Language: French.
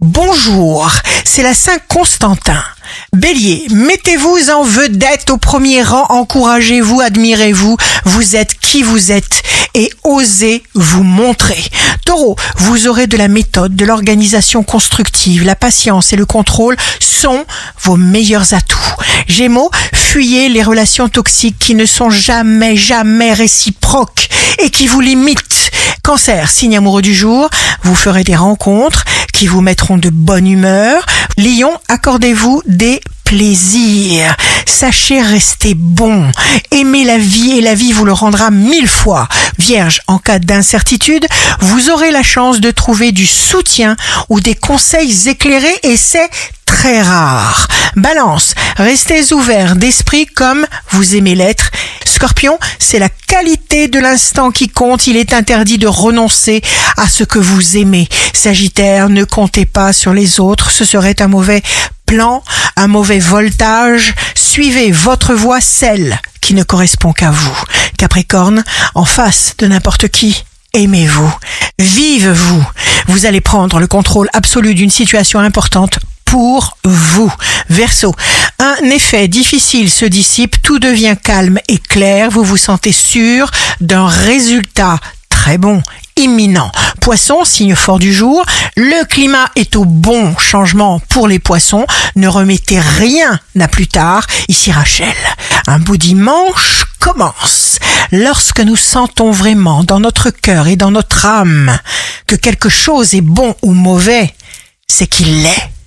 Bonjour, c'est la Saint Constantin. Bélier, mettez-vous en vedette au premier rang, encouragez-vous, admirez-vous, vous êtes qui vous êtes et osez vous montrer. Taureau, vous aurez de la méthode, de l'organisation constructive, la patience et le contrôle sont vos meilleurs atouts. Gémeaux, fuyez les relations toxiques qui ne sont jamais, jamais réciproques et qui vous limitent. Cancer, signe amoureux du jour, vous ferez des rencontres qui vous mettront de bonne humeur. Lion, accordez-vous des plaisirs. Sachez rester bon. Aimez la vie et la vie vous le rendra mille fois. Vierge, en cas d'incertitude, vous aurez la chance de trouver du soutien ou des conseils éclairés et c'est très rare. Balance, restez ouvert d'esprit comme vous aimez l'être. Scorpion, c'est la qualité de l'instant qui compte. Il est interdit de renoncer à ce que vous aimez. Sagittaire, ne comptez pas sur les autres. Ce serait un mauvais plan, un mauvais voltage. Suivez votre voie, celle qui ne correspond qu'à vous. Capricorne, en face de n'importe qui, aimez-vous. Vive-vous. Vous allez prendre le contrôle absolu d'une situation importante pour vous. Verseau, un effet difficile se dissipe, tout devient calme et clair, vous vous sentez sûr d'un résultat très bon, imminent. Poisson, signe fort du jour, le climat est au bon changement pour les poissons, ne remettez rien à plus tard. Ici Rachel, un beau dimanche commence lorsque nous sentons vraiment dans notre cœur et dans notre âme que quelque chose est bon ou mauvais, c'est qu'il l'est.